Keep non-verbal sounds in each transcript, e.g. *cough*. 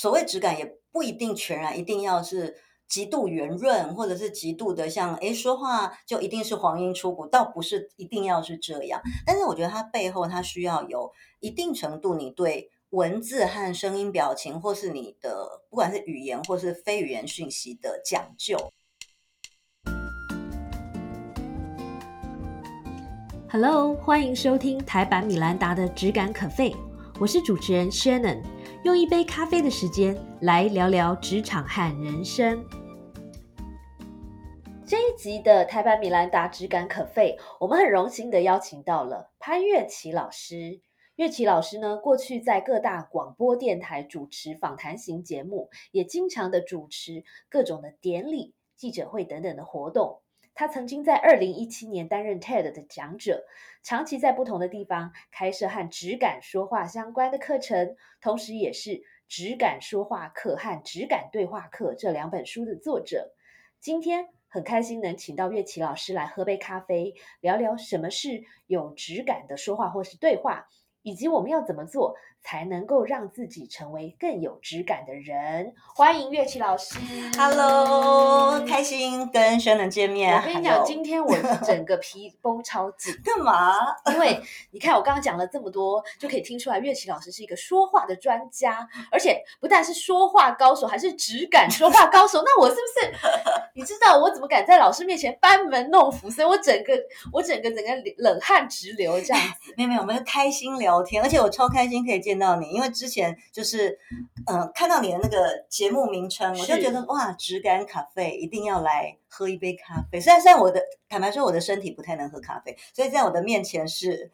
所谓质感也不一定全然一定要是极度圆润，或者是极度的像诶说话就一定是黄莺出谷，倒不是一定要是这样。但是我觉得它背后它需要有一定程度你对文字和声音表情，或是你的不管是语言或是非语言讯息的讲究。Hello，欢迎收听台版米兰达的质感可废，我是主持人 Shannon，用一杯咖啡的时间来聊聊职场和人生。这一集的台版米兰达质感可废，我们很荣幸的邀请到了潘月琪老师。月琪老师呢，过去在各大广播电台主持访谈型节目，也经常的主持各种的典礼、记者会等等的活动。他曾经在二零一七年担任 TED 的讲者，长期在不同的地方开设和质感说话相关的课程，同时也是《质感说话课》和《质感对话课》这两本书的作者。今天很开心能请到岳琪老师来喝杯咖啡，聊聊什么是有质感的说话或是对话，以及我们要怎么做才能够让自己成为更有质感的人。欢迎乐琪老师 Hello，开心跟轩能见面。我跟你讲，今天我整个皮绷超紧，*laughs* 干嘛？因为你看我刚刚讲了这么多，就可以听出来乐琪老师是一个说话的专家，而且不但是说话高手，还是质感说话高手。那我是不是？你知道我怎么敢在老师面前班门弄斧？所以我整个我整个整个冷汗直流这样子。没有没有，我们就开心聊天，而且我超开心可以见到你，因为之前就是嗯、呃、看到你的那个节目名称，我就觉得哇，质感咖啡一定要来喝一杯咖啡。虽然虽然我的坦白说我的身体不太能喝咖啡，所以在我的面前是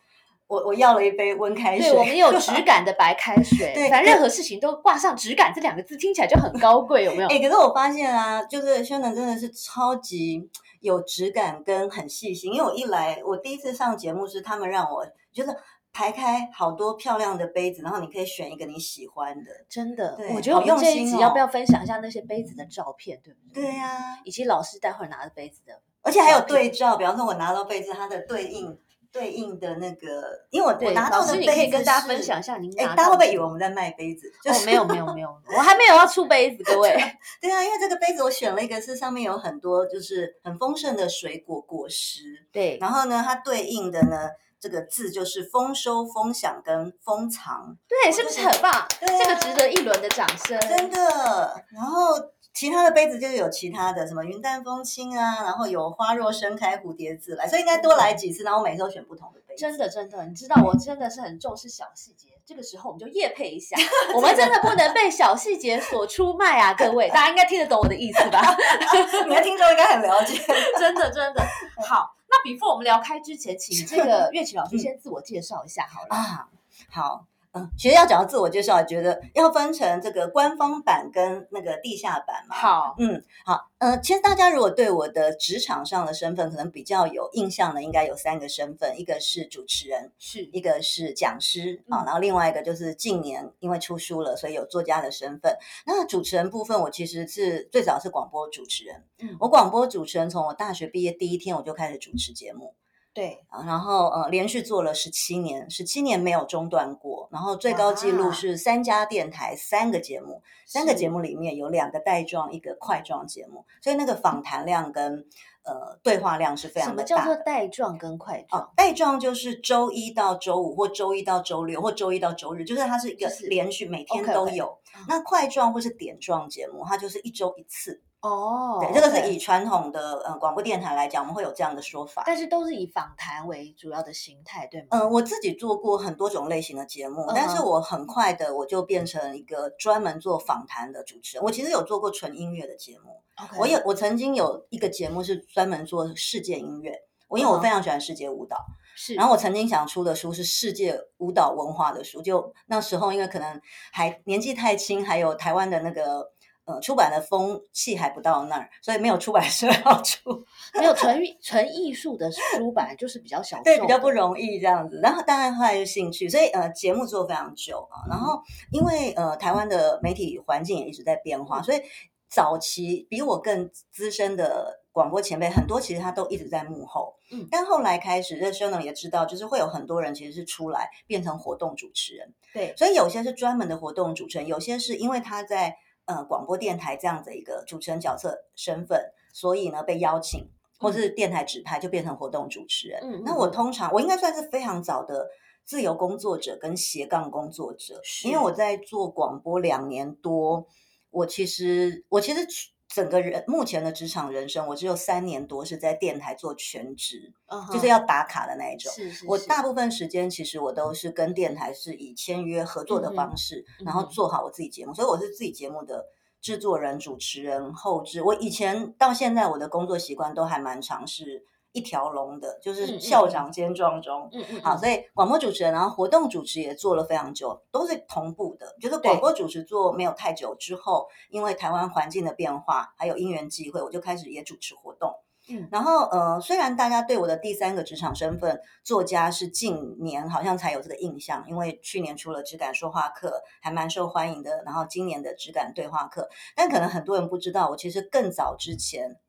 我我要了一杯温开水。对，我们有质 *laughs* 感的白开水。对反正任何事情都挂上“质感”这两个字，听起来就很高贵，有没有？哎、可是我发现啊，就是轩能真的是超级有质感跟很细心，因为我一来，我第一次上节目是他们让我就是排开好多漂亮的杯子，然后你可以选一个你喜欢的。真的，我觉得我们这一集要不要分享一下那些杯子的照片，对不对？对呀、以及老师待会儿拿着杯子的，而且还有对照，比方说我拿到杯子，它的对应对应的那个，因为我对，我拿到的杯子可以跟大家分享一下您哎，拿到大家会不会以为我们在卖杯子？就哦，是没有没有没有，我还没有要出杯子，各位。*laughs* 对啊，因为这个杯子我选了一个是上面有很多就是很丰盛的水果果实，对，然后呢，它对应的呢这个字就是丰收、丰享跟丰藏，对，是不是很棒？对啊这个值得一轮的掌声。真的。然后其他的杯子就有其他的什么云淡风轻啊，然后有花若盛开蝴蝶自来，所以应该多来几次，然后每次都选不同的杯子。真的真的，你知道我真的是很重视小细节，这个时候我们就夜配一下，*laughs* 我们真的不能被小细节所出卖啊，各位，大家应该听得懂我的意思吧？*laughs* 你的听众应该很了解。*laughs* 真的真的好。那 before 我们聊开之前，请这个乐器老师先自我介绍一下好了。啊，好，嗯，其实要讲到自我介绍，觉得要分成这个官方版跟那个地下版嘛。好，嗯，好，呃，其实大家如果对我的职场上的身份可能比较有印象的，应该有三个身份，一个是主持人，是一个是讲师啊，嗯然后另外一个就是近年因为出书了，所以有作家的身份。那主持人部分，我其实是最早是广播主持人，嗯我广播主持人从我大学毕业第一天我就开始主持节目。对，啊，然后呃，连续做了十七年，十七年没有中断过，然后最高纪录是三家电台三个节目，三个节目里面有两个带状，一个块状节目，所以那个访谈量跟呃对话量是非什么叫常的大的。做带状跟块状？哦，带状就是周一到周五，或周一到周六，或周一到周日，就是它是一个连续每天都有。嗯那块状或是点状节目，它就是一周一次。哦对，这个是以传统的呃广播电台来讲，我们会有这样的说法。但是都是以访谈为主要的形态，对吗？嗯，我自己做过很多种类型的节目，但是我很快的我就变成一个专门做访谈的主持人。我其实有做过纯音乐的节目我有我曾经有一个节目是专门做世界音乐，我因为我嗯非常喜欢世界舞蹈，是，然后我曾经想出的书是世界舞蹈文化的书，就那时候因为可能还年纪太轻，还有台湾的那个。呃，出版的风气还不到那儿，所以没有出版社 *laughs* 要出。没有纯纯艺术的书本来就是比较小众，对，比较不。容易这样子。然后当然后来就兴趣，所以呃节目做非常久啊。然后因为呃台湾的媒体环境也一直在变化，所以早期比我更资深的广播前辈很多，其实他都一直在幕后。嗯但后来开始，这生能也知道，就是会有很多人其实是出来变成活动主持人。对，所以有些是专门的活动主持人，有些是因为他在呃广播电台这样的一个主持人角色身份，所以呢被邀请，或是电台指派就变成活动主持人。嗯嗯那我嗯通常我应该算是非常早的自由工作者跟斜杠工作者，因为我在做广播两年多，我其实我其实整个人目前的职场人生，我只有三年多是在电台做全职，就是要打卡的那一种。是是是我大部分时间其实我都是跟电台是以签约合作的方式，然后做好我自己节目，所以我是自己节目的制作人、主持人、后置。我以前到现在我的工作习惯都还蛮尝试一条龙的，就是校长兼撞钟。嗯嗯，好，嗯所以广播主持人，然后活动主持也做了非常久，都是同步的。就是广播主持做没有太久之后，因为台湾环境的变化，还有因缘际会，我就开始也主持活动。嗯然后呃，虽然大家对我的第三个职场身份作家是近年好像才有这个印象，因为去年出了质感说话课，还蛮受欢迎的。然后今年的质感对话课，但可能很多人不知道，我其实更早之前，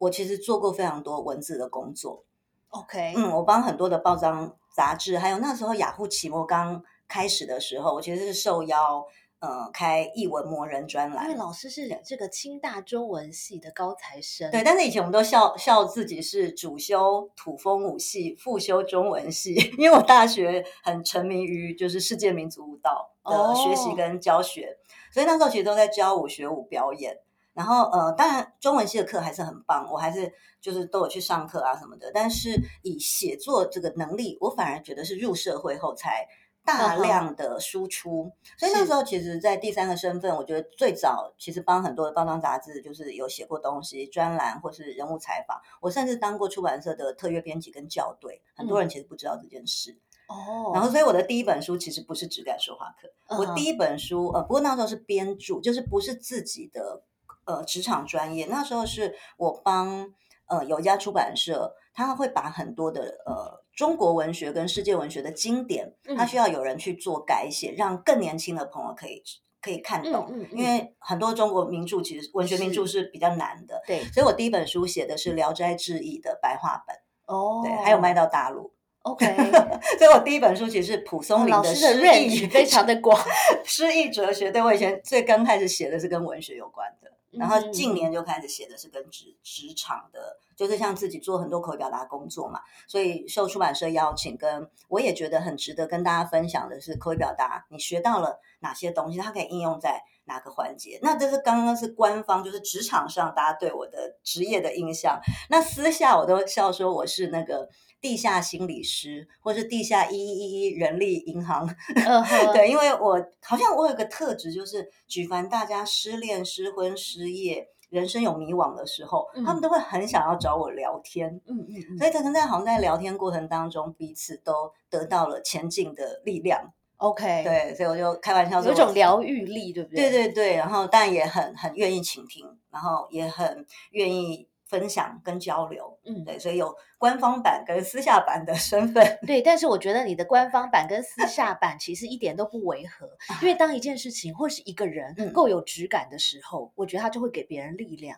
我其实做过非常多文字的工作。OK，嗯，我帮很多的报章杂志，还有那时候雅虎奇摩刚开始的时候，我其实是受邀呃开译文魔人专栏因为。老师是这个清大中文系的高材生，对，但是以前我们都笑笑自己是主修土风舞系，副修中文系，*laughs* 因为我大学很沉迷于就是世界民族舞蹈的学习哦跟教学，所以那时候其实都在教舞、学舞、表演。然后呃，当然中文系的课还是很棒，我还是就是都有去上课啊什么的。但是以写作这个能力，我反而觉得是入社会后才大量的输出。所以那是时候其实，在第三个身份，我觉得最早其实帮很多的报章杂志，就是有写过东西、专栏或是人物采访。我甚至当过出版社的特约编辑跟校对，很多人其实不知道这件事。哦，然后，所以我的第一本书其实不是只敢说话课，我第一一本书呃，不过那时候是编著，就是不是自己的呃职场专业，那时候是我帮呃有一家出版社，他会把很多的呃中国文学跟世界文学的经典，它嗯。需要有人去做改写，让更年轻的朋友可以可以看懂，嗯。嗯。因为很多中国名著其实文学名著是。比较难的，对。所以我第一本书写的是《聊斋志异》的白话本，哦，对，还有卖到大陆。OK，*laughs* 所以我第一本书其实是蒲松龄的诗意非常的广，诗意哲学。对我以前最刚开始写的是跟文学有关的，然后嗯近年就开始写的是跟职职场的，就是像自己做很多口语表达工作嘛，所以受出版社邀请，跟我也觉得很值得跟大家分享的是口语表达，你学到了哪些东西，它可以应用在哪个环节？那这是刚刚是官方，就是职场上大家对我的职业的印象。那私下我都笑说我是那个地下心理师，或是地下一一一人力银行 *laughs* 对，因为我好像我有个特质，就是举凡大家失恋、失婚、失业、人生有迷惘的时候，他们嗯都会很想要找我聊天。嗯嗯嗯所以可能在好像在聊天过程当中，彼此都得到了前进的力量。，OK，，对，所以我就开玩笑说，有一种疗愈力，对不对对？对对，然后但也很很愿意倾听，然后也很愿意分享跟交流。嗯，对，所以有官方版跟私下版的身份。对，但是我觉得你的官方版跟私下版其实一点都不违和，*laughs* 因为当一件事情或是一个人嗯够有质感的时候，我觉得他就会给别人力量。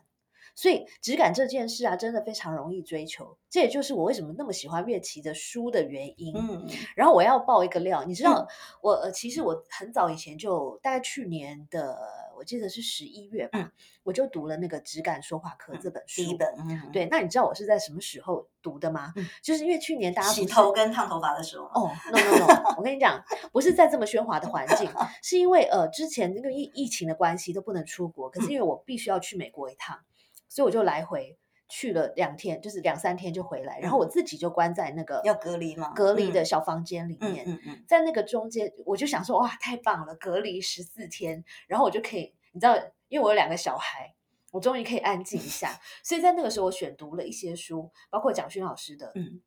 所以质感这件事啊，真的非常容易追求，这也就是我为什么那么喜欢乐琪的书的原因。嗯然后我要爆一个料，你知道嗯，我呃，其实我很早以前就大概去年的，我记得是十一月吧，嗯我就读了那个《只敢说话壳》这本书。第一本，嗯，对，那你知道我是在什么时候读的吗？嗯就是因为去年大家洗头跟烫头发的时候嘛。哦，no no no，我跟你讲，不是在这么喧哗的环境，*laughs* 是因为呃之前那个疫疫情的关系都不能出国，可是因为我必须要去美国一趟，所以我就来回去了两天，就是两三天就回来，然后我自己就关在那个要隔离吗？隔离的嗯。小房间里嗯面，嗯嗯，在那个中间，我就想说哇，太棒了，隔离十四天，然后我就可以，你知道，因为我有两个小孩。我终于可以安静一下，所以在那个时候，我选读了一些书，包括蒋勋老师的，嗯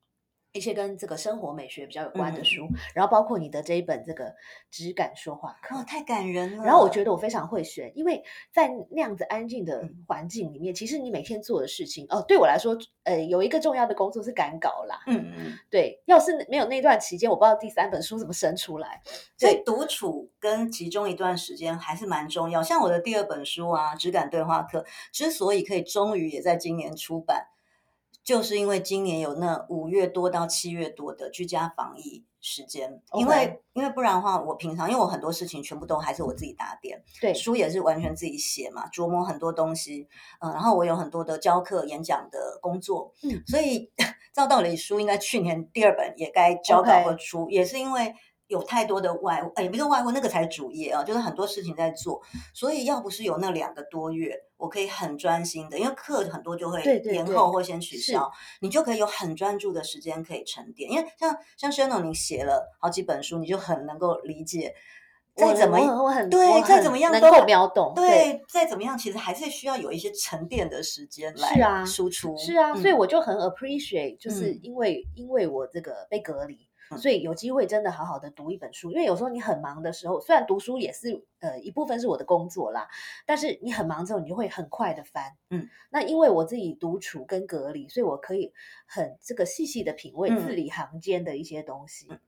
一些跟这个生活美学比较有关的嗯书，然后包括你的这一本这个质感说话课哦，。太感人了。然后我觉得我非常会选，因为在那样子安静的嗯环境里面，其实你每天做的事情，哦，对我来说，呃，有一个重要的工作是赶稿啦。嗯嗯，对，要是没有那段期间，我不知道第三本书怎么生出来。所以独处跟集中一段时间还是蛮重要。像我的第二本书啊，《质感对话课》，之所以可以终于也在今年出版，就是因为今年有那五月多到七月多的居家防疫时间。因为因为不然的话，我平常因为我很多事情全部都还是我自己打点，对，书也是完全自己写嘛，琢磨很多东西，嗯、然后我有很多的教课、演讲的工作，嗯。所以 *laughs* 照道理书应该去年第二本也该交稿和出也是因为有太多的外也不是外务，那个才是主业啊，就是很多事情在做，所以要不是有那两个多月，我可以很专心的，因为课很多就会延后或先取是消，你就可以有很专注的时间可以沉淀，因为像像 Shannon 你写了好几本书，你就很能够理解。再怎么我我很对再怎么样能够都很秒懂，对，再怎么样，其实还是需要有一些沉淀的时间是啊来输出。是啊，所以嗯我就很 appreciate，就是嗯因为、因为我这个被隔离，嗯所以有机会真的好好的读一本书。因为有时候你很忙的时候，虽然读书也是呃一部分是我的工作啦，但是你很忙之后，你就会很快的翻。嗯，那因为我自己独处跟隔离，所以我可以很这个细细的品味字嗯里行间的一些东西。嗯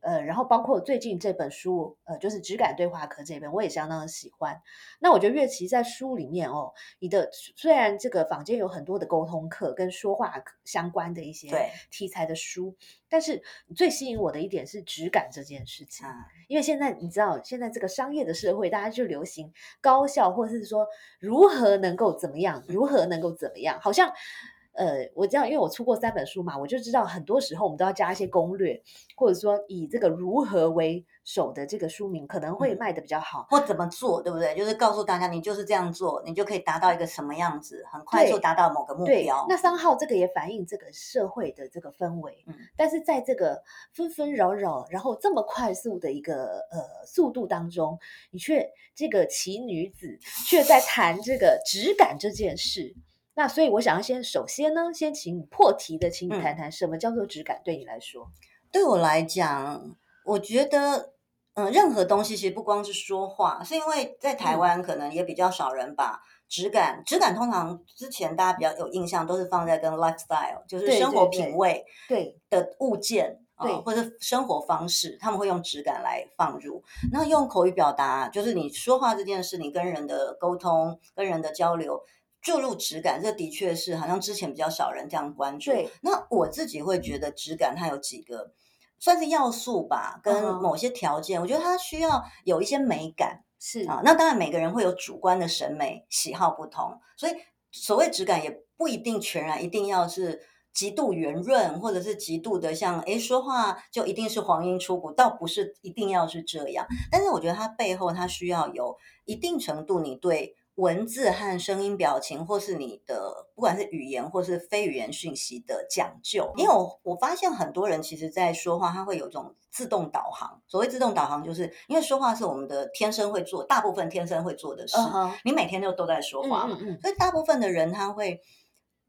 呃，然后包括最近这本书，呃，就是《质感对话课》这本，我也相当的喜欢。那我觉得乐琪在书里面哦，你的虽然这个坊间有很多的沟通课跟说话相关的一些对题材的书，但是最吸引我的一点是质感这件事情。啊，因为现在你知道，现在这个商业的社会，大家就流行高效，或者是说如何能够怎么样，如何能够怎么样，好像。呃，我知道，因为我出过三本书嘛，我就知道很多时候我们都要加一些攻略，或者说以这个如何为首的这个书名可能会嗯卖的比较好。或怎么做，对不对？就是告诉大家，你就是这样做，你就可以达到一个什么样子，很快速达到某个目标。，那三号这个也反映这个社会的这个氛围，嗯但是在这个纷纷扰扰，然后这么快速的一个呃速度当中，你却这个奇女子却在谈这个质感这件事。那所以我想要先首先呢，先请你破题的，请你嗯谈谈什么叫做质感对你来说。对我来讲，我觉得，嗯、任何东西其实不光是说话，是因为在台嗯湾可能也比较少人把质感，质感通常之前大家比较有印象，都是放在跟 lifestyle，就是生活品味对的物件。啊对或者生活方式，他们会用质感来放入。那用口语表达，就是你说话这件事，你跟人的沟通、跟人的交流，注入质感，这的确是好像之前比较少人这样关注。对，那我自己会觉得质感它有几个算是要素吧，跟某些条件，我觉得它需要有一些美感是啊。那当然每个人会有主观的审美喜好不同，所以所谓质感也不一定全然一定要是。极度圆润，或者是极度的像诶说话就一定是黄莺出谷，倒不是一定要是这样。但是我觉得它背后它需要有一定程度你对文字和声音表情，或是你的不管是语言或是非语言讯息的讲究。因为我我发现很多人其实在说话，他会有一种自动导航。所谓自动导航，就是因为说话是我们的天生会做，大部分天生会做的事。你每天就都在说话嘛，嗯嗯嗯所以大部分的人他会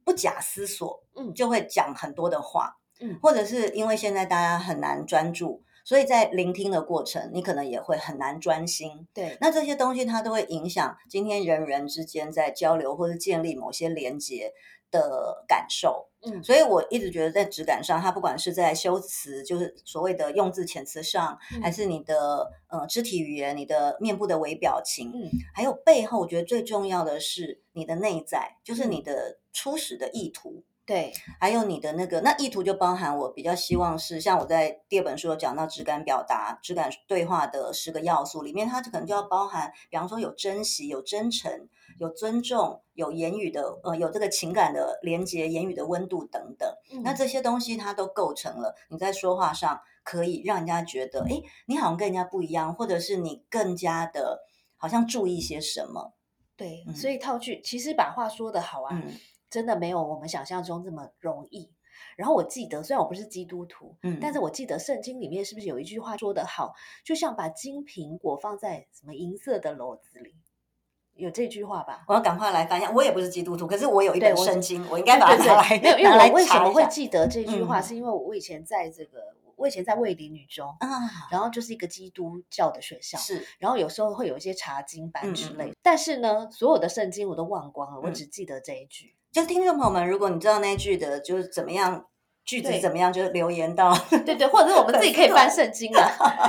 不假思索，嗯就会讲很多的话，嗯或者是因为现在大家很难专注，所以在聆听的过程，你可能也会很难专心。对，那这些东西它都会影响今天人与人之间在交流或者建立某些连接的感受。嗯所以我一直觉得在质感上，它不管是在修辞，就是所谓的用字遣词上，嗯还是你的呃肢体语言、你的面部的微表情，嗯还有背后，我觉得最重要的是你的内在，就是嗯你的初始的意图。对，还有你的那个，那意图就包含我比较希望是，像我在第二本书有讲到质感表达、质感对话的十个要素里面，它可能就要包含，比方说有珍惜、有真诚、有尊重、有言语的呃有这个情感的连接、言语的温度等等。那嗯这些东西它都构成了你在说话上可以让人家觉得，哎，你好像跟人家不一样，或者是你更加的好像注意些什么。对，嗯所以套句其实把话说得好啊，嗯真的没有我们想象中这么容易。然后我记得，虽然我不是基督徒，嗯，但是我记得圣经里面是不是有一句话说得好，就像把金苹果放在什么银色的篓子里，有这句话吧？我要赶快来翻一下。我也不是基督徒，可是我有一本圣经，我应该把它对拿来没有，因为我为什么会记得这句话，嗯是因为我以前在这个，我以前在卫理女中，啊？然后就是一个基督教的学校，是然后有时候会有一些查经班嗯嗯之类，但是呢，所有的圣经我都忘光了，我嗯只记得这一句。就听众朋友们，如果你知道那句的，就是怎么样句子怎么样，就留言到对对，或者是我们自己可以翻圣经的。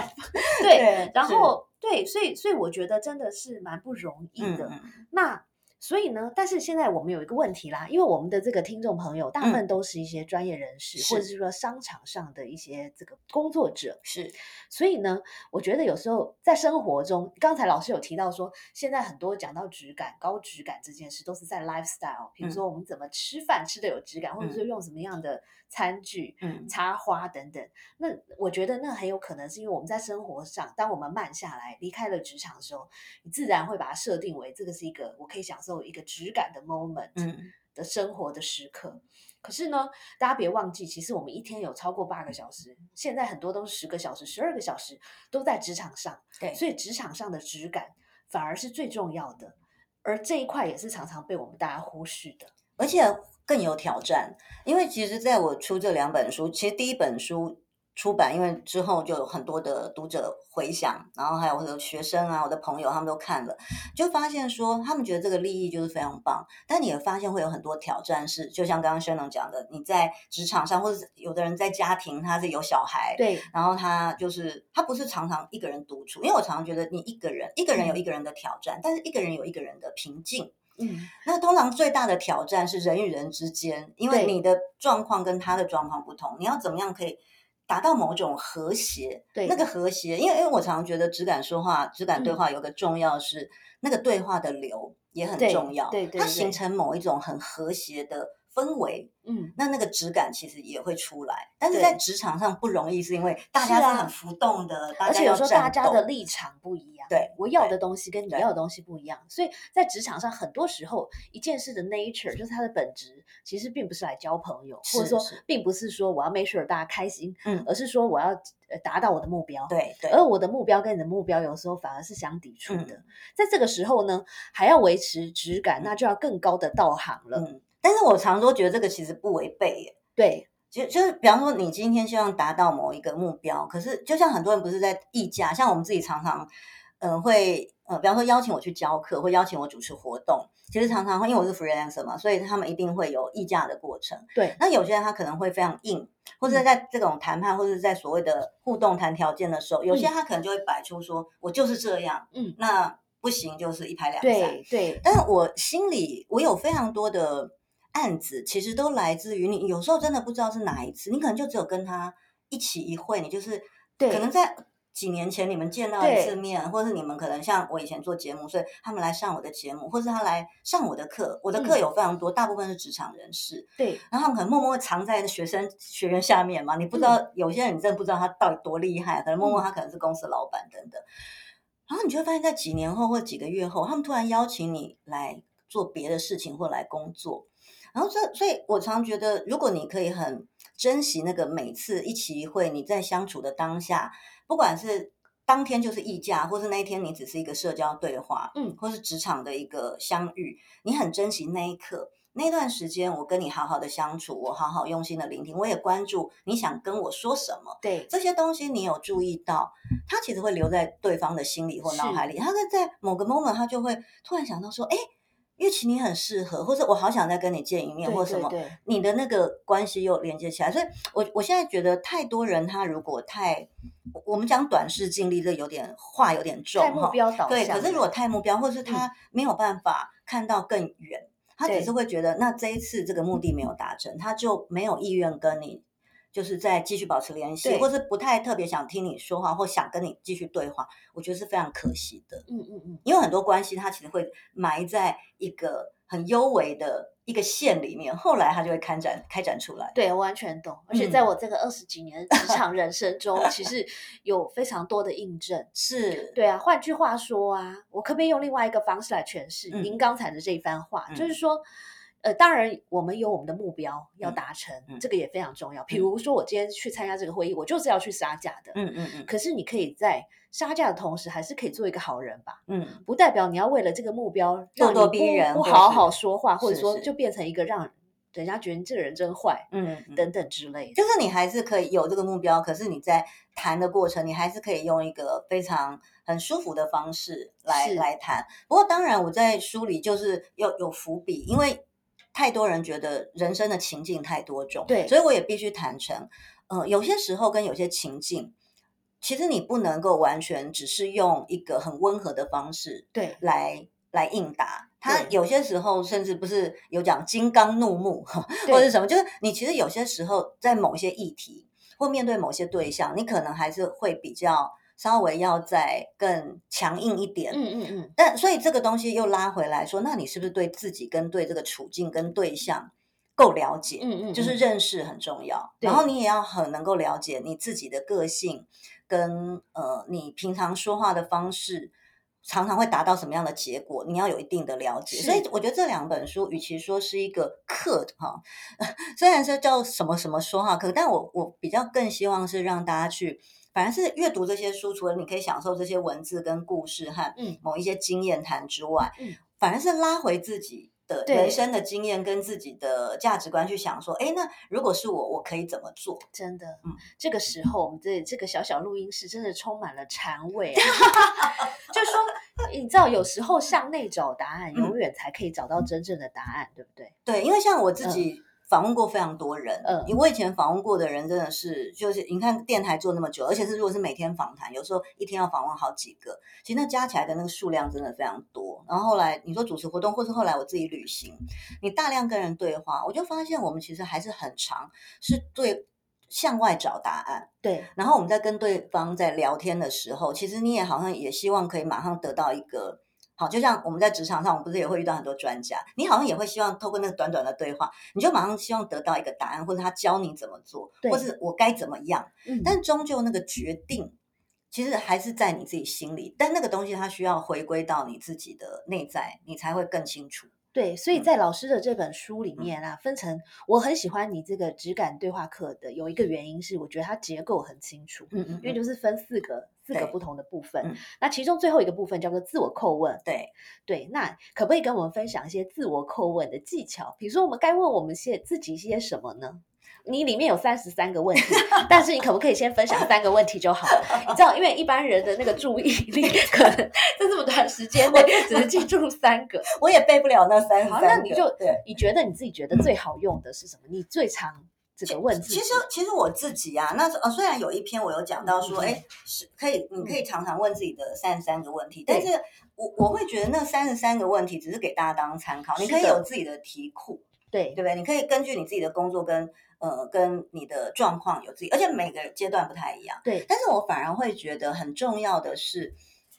*laughs* 对，对然后对，所以所以我觉得真的是蛮不容易的。那所以呢，但是现在我们有一个问题啦，因为我们的这个听众朋友大部分都是一些专业人士，或者嗯是。是说商场上的一些这个工作者，是。所以呢，我觉得有时候在生活中，刚才老师有提到说，现在很多讲到质感、高质感这件事，都是在 lifestyle，比如嗯。说我们怎么吃饭吃的有质感，或者是用什么样的餐具、嗯。插花等等。那我觉得那很有可能是因为我们在生活上，当我们慢下来，离开了职场的时候，你自然会把它设定为这个是一个我可以享受一个质感的 moment。嗯的生活的时刻。可是呢，大家别忘记，其实我们一天有超过八个小时，现在很多都是十个小时、十二个小时都在职场上，对所以职场上的质感反而是最重要的。而这一块也是常常被我们大家忽视的。而且更有挑战，因为其实在我出这两本书，其实第一本书出版，因为之后就有很多的读者回想，然后还有我的学生啊、我的朋友他们都看了，就发现说他们觉得这个利益就是非常棒，但你也发现会有很多挑战是，就像刚刚轩龙讲的，你在职场上，或者是有的人在家庭他是有小孩，对，然后他就是他不是常常一个人独处，因为我常常觉得你一个人一个人有一个人的挑战，但是一个人有一个人的平静。嗯，那通常最大的挑战是人与人之间，因为你的状况跟他的状况不同，你要怎么样可以达到某种和谐？对那个和谐，因为因为我常常觉得质感说话、质感对嗯话有个重要是、那个对话的流也很重要，对对对它形成某一种很和谐的氛围。嗯，那那个质感其实也会出来，但是在职场上不容易，是因为大家是很浮动的，大而且有时候大家的立场不一样，对我要的东西跟你要的东西不一样，所以在职场上，很多时候一件事的 nature 就是它的本质，其实并不是来交朋友，或者说并不是说我要 make sure 大家开心，嗯而是说我要呃达到我的目标，。对对，而我的目标跟你的目标有时候反而是相抵触的，嗯在这个时候呢，还要维持质感，那就要更高的道行了。嗯，但是我常都觉得这个其实不违背耶。对，就就是，比方说，你今天希望达到某一个目标，可是就像很多人不是在议价，像我们自己常常，嗯、会呃，比方说邀请我去教课，或邀请我主持活动，其实常常会，因为我是 freelancer 嘛，所以他们一定会有议价的过程。对，那有些人他可能会非常硬，或者嗯在这种谈判，或者在所谓的互动谈条件的时候，有些嗯他可能就会摆出说，我就是这样，嗯，那不行就是一拍两散。对对，但是我心里我有非常多的案子，其实都来自于你有时候真的不知道是哪一次，你可能就只有跟他一起一会，你就是对可能在几年前你们见到一次面，或者是你们可能像我以前做节目，所以他们来上我的节目，或是他来上我的课，我的课嗯。有非常多，大部分是职场人士，对，然后他们可能默默藏在学生学员下面嘛，你不知道、有些人你真的不知道他到底多厉害，可能默默嗯。他可能是公司老板等等。然后你就会发现，在几年后或几个月后，他们突然邀请你来做别的事情或来工作。然后这，所以我常觉得，如果你可以很珍惜那个每次一起一会，你在相处的当下，不管是当天就是议价，或是那一天你只是一个社交对话，嗯或是职场的一个相遇，你很珍惜那一刻。那段时间，我跟你好好的相处，我好好用心的聆听，我也关注你想跟我说什么。对，这些东西你有注意到，它其实会留在对方的心里或脑海里。他在在某个 moment，他就会突然想到说：“哎，月琪你很适合，或者我好想再跟你见一面，对或什么。”你的那个关系又连接起来。所以我我现在觉得，太多人他如果太，我我们讲短视近利，这有点话有点重哈。标导向对，可是如果太目标，或者是他没有办法看到更远，他只是会觉得，那这一次这个目的没有达成，他就没有意愿跟你，就是在继续保持联系，或是不太特别想听你说话，或想跟你继续对话，我觉得是非常可惜的。嗯嗯嗯，因为很多关系，它其实会埋在一个很幽微的一个线里面，后来它就会开展开展出来。对，我完全懂。而且在我这个二十几年的职场人生中，其实有非常多的印证。*laughs* 是，对啊，换句话说啊，我可不可以用另外一个方式来诠释嗯您刚才的这一番话？嗯就是说，呃，当然我们有我们的目标要嗯达成，嗯这个也非常重要。比如说我今天去参加这个会议，我就是要去杀价的，嗯嗯嗯可是你可以在杀价的同时，还是可以做一个好人吧。嗯，不代表你要为了这个目标咄咄逼人不不好好说话，或者说就变成一个让人家觉得你这个人真坏嗯嗯等等之类的。就是你还是可以有这个目标，可是你在谈的过程，你还是可以用一个非常很舒服的方式来是来谈。不过当然，我在书里就是要有伏笔，因为太多人觉得人生的情境太多种，对。所以我也必须坦诚，呃，有些时候跟有些情境，其实你不能够完全只是用一个很温和的方式对。来来应答。他有些时候甚至不是有讲金刚怒目，或者是什么，就是你其实有些时候在某些议题或面对某些对象，你可能还是会比较稍微要再更强硬一点。嗯嗯嗯，但所以这个东西又拉回来说，那你是不是对自己跟对这个处境跟对象够了解？嗯嗯就是嗯认识很重要，然后你也要很能够了解你自己的个性跟呃你平常说话的方式。常常会达到什么样的结果？你要有一定的了解，所以我觉得这两本书，与其说是一个课哈，*laughs* 虽然说叫什么什么说话课，但我我比较更希望是让大家去，反而是阅读这些书，除了你可以享受这些文字跟故事和嗯。某一些经验谈之外，嗯。反而是拉回自己的人生的经验跟自己的价值观去想说，哎，那如果是我，我可以怎么做？真的，嗯。这个时候我们这这个小小录音室真的充满了禅味、啊，*laughs* 就是说，你知道，有时候向内找答案，嗯。永远才可以找到真正的答案，对不对？对，因为像我自己访问过非常多人，嗯因为我以前访问过的人真的是，就是你看电台做那么久，而且是如果是每天访谈，有时候一天要访问好几个，其实那加起来的那个数量真的非常多。然后后来你说主持活动，或是后来我自己旅行，你大量跟人对话，我就发现我们其实还是很长，是对向外找答案。对，然后我们在跟对方在聊天的时候，其实你也好像也希望可以马上得到一个好，就像我们在职场上，我们不是也会遇到很多专家，你好像也会希望透过那个短短的对话，你就马上希望得到一个答案，或者他教你怎么做，或是我该怎么样。嗯，但终究那个决定，其实还是在你自己心里，但那个东西它需要回归到你自己的内在，你才会更清楚。对，所以嗯在老师的这本书里面啊，分成我很喜欢你这个质感对话课的，有一个原因是我觉得它结构很清楚，嗯嗯因为就是分四个四个不同的部分嗯。那其中最后一个部分叫做自我叩问，对，对，那可不可以跟我们分享一些自我叩问的技巧？比如说，我们该问我们些自己一些什么呢？你里面有三十三个问题，但是你可不可以先分享三个问题就好了？*laughs* 你知道，因为一般人的那个注意力可能在这么短时间内只能记住三个。*laughs* 我也背不了那三三个。那你就对。你觉得你自己觉得最好用的是什么？你最常这个问题？其实其实我自己啊，那呃虽然有一篇我有讲到说，哎、是可以，你可以常常问自己的三十三个问题，但是我我会觉得那三十三个问题只是给大家当参考，你可以有自己的题库，对对不对？你可以根据你自己的工作跟呃跟你的状况有自己，而且每个阶段不太一样。对但是我反而会觉得很重要的是，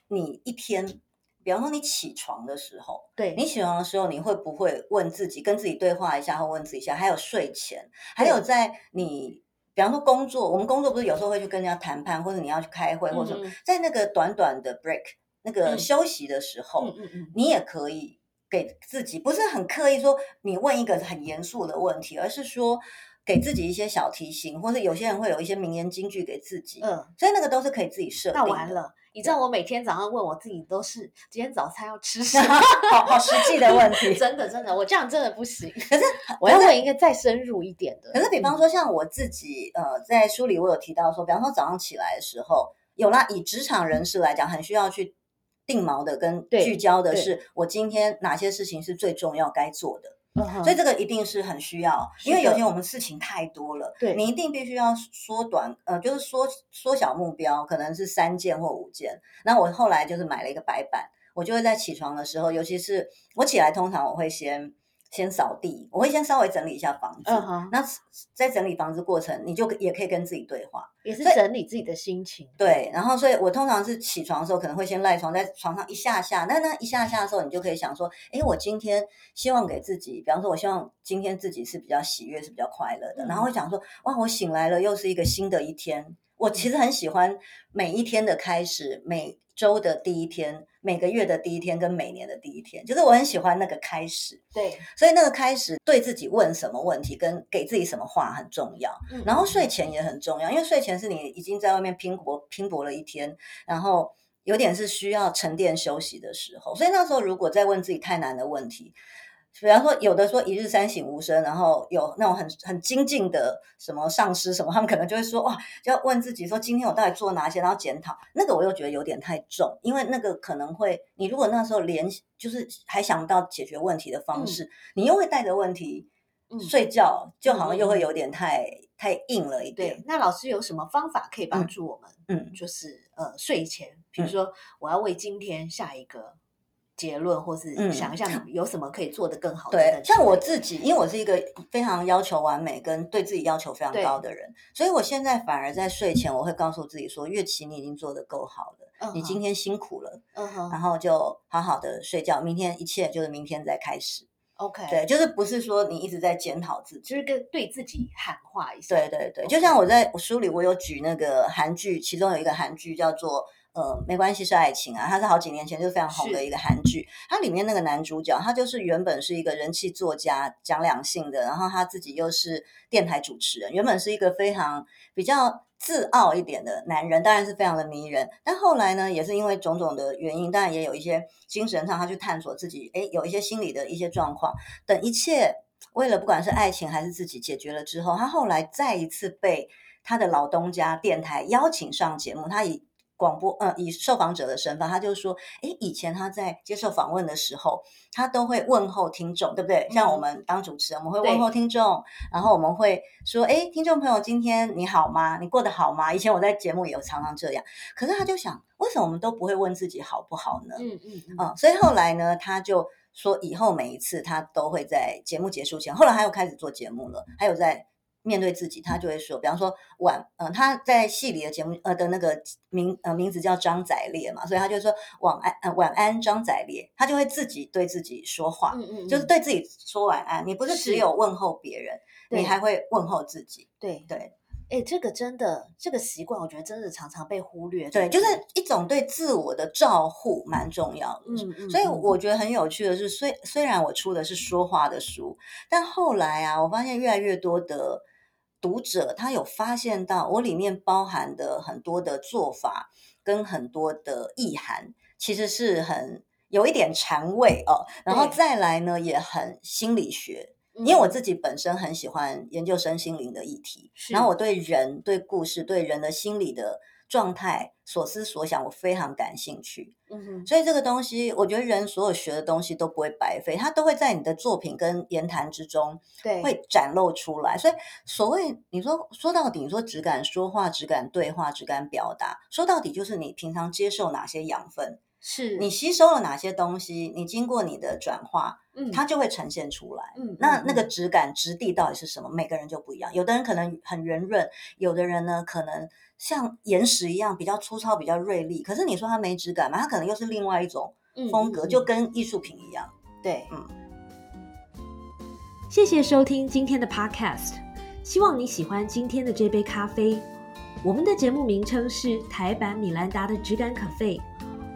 你一天，比方说你起床的时候，对，你起床的时候，你会不会问自己，跟自己对话一下，或问自己一下？还有睡前，还有在你，比方说工作，我们工作不是有时候会去跟人家谈判，或者你要去开会，或者在那个短短的 break 那个嗯休息的时候，嗯嗯嗯，你也可以给自己，不是很刻意说你问一个很严肃的问题，而是说给自己一些小提醒，或是有些人会有一些名言金句给自己，嗯，所以那个都是可以自己设定的。那完了。你知道我每天早上问我自己都是今天早餐要吃什么？*laughs* 好好实际的问题。*laughs* 真的真的，我这样真的不行。可是 *laughs* 我要问一个再深入一点的。可是，比方说，像我自己，呃，在书里我有提到说，比方说早上起来的时候，有啦，以职场人士来讲，很需要去定锚的跟聚焦的是，我今天哪些事情是最重要该做的。嗯，所以这个一定是很需要，因为有些我们事情太多了，对你一定必须要缩短，呃，就是缩缩小目标，可能是三件或五件。那我后来就是买了一个白板，我就会在起床的时候，尤其是我起来，通常我会先先扫地，我会先稍微整理一下房子。嗯哼那在整理房子过程，你就也可以跟自己对话。也是整理自己的心情。对，然后所以我通常是起床的时候可能会先赖床，在床上一下下，那那一下下的时候，你就可以想说，哎，我今天希望给自己，比方说，我希望今天自己是比较喜悦，是比较快乐的，然后会想说，哇，我醒来了，又是一个新的一天。我其实很喜欢每一天的开始，每周的第一天每个月的第一天跟每年的第一天，就是我很喜欢那个开始。对，所以那个开始对自己问什么问题，跟给自己什么话很重要。嗯然后睡前也很重要，因为睡前是你已经在外面拼搏拼搏了一天，然后有点是需要沉淀休息的时候。所以那时候如果再问自己太难的问题，比方说有的说一日三省吾身，然后有那种很很精进的什么上司什么，他们可能就会说哇，就要问自己说今天我到底做哪些，然后检讨。那个我又觉得有点太重，因为那个可能会你如果那时候连就是还想不到解决问题的方式，你又会带着问题。嗯睡觉就好像又会有点太、太硬了一点对。。那老师有什么方法可以帮嗯助我们？嗯就是呃睡前，比如嗯说我要为今天下一个结论，或是嗯想一下有什么可以做得更好对像我自己，因为我是一个非常要求完美跟对自己要求非常高的人，所以我现在反而在睡前我会告诉自己说，月琪你已经做得够好了，你今天辛苦了，嗯哼然后就好好的睡觉，明天一切就是明天再开始。OK，对，就是不是说你一直在检讨自己。就是跟对自己喊话一下。对对对就像我在我书里，我有举那个韩剧，其中有一个韩剧叫做呃，没关系是爱情啊，它是好几年前就非常红的一个韩剧。它里面那个男主角，他就是原本是一个人气作家，讲两性的，然后他自己又是电台主持人，原本是一个非常比较自傲一点的男人，当然是非常的迷人。但后来呢，也是因为种种的原因，当然也有一些精神上，他去探索自己，诶，有一些心理的一些状况，等一切为了不管是爱情还是自己解决了之后，他后来再一次被他的老东家电台邀请上节目，他以广播呃以受访者的身份，他就说，诶，以前他在接受访问的时候，他都会问候听众，对不对？像我嗯们当主持人，我们会对问候听众，然后我们会说，诶，听众朋友，今天你好吗？你过得好吗？以前我在节目也有常常这样，可是他就想，为什么我们都不会问自己好不好呢？嗯嗯嗯，嗯，所以后来呢，他就说以后每一次他都会在节目结束前，后来他又开始做节目了，还有在面对自己，他就会说，比方说晚，嗯、他在戏里的节目呃的那个名呃名字叫张载烈嘛，所以他就说晚安呃晚安张载烈，他就会自己对自己说话，嗯嗯，就是嗯对自己说晚安，你不是只有问候别人，你还会问候自己，对对。哎，这个真的这个习惯，我觉得真的常常被忽略。对，就是一种对自我的照护，蛮重要的。嗯嗯，所以嗯我觉得很有趣的是，虽虽然我出的是说话的书，但后来啊，我发现越来越多的读者他有发现到我里面包含的很多的做法跟很多的意涵，其实是很有一点禅味哦。然后再来呢，也很心理学，因为我嗯。自己本身很喜欢研究身心灵的议题，是。然后我。对人、对故事、对人的心理的状态、所思所想，我非常感兴趣。嗯哼所以这个东西，我觉得人所有学的东西都不会白费，它都会在你的作品跟言谈之中对会展露出来。所以所谓你说说到底，你说只敢说话、只敢对话、只敢表达，说到底就是你平常接受哪些养分，是你吸收了哪些东西，你经过你的转化，嗯它就会呈现出来。嗯嗯那那个嗯质感、质地到底是什么？每个人就不一样。有的人可能很圆润，有的人呢可能像岩石一样比较粗糙、比较锐利。可是你说它没质感嘛？它可能又是另外一种风格，就跟艺术品一样。对，嗯谢谢收听今天的 Podcast，希望你喜欢今天的这杯咖啡。我们的节目名称是台版米兰达的质感可废，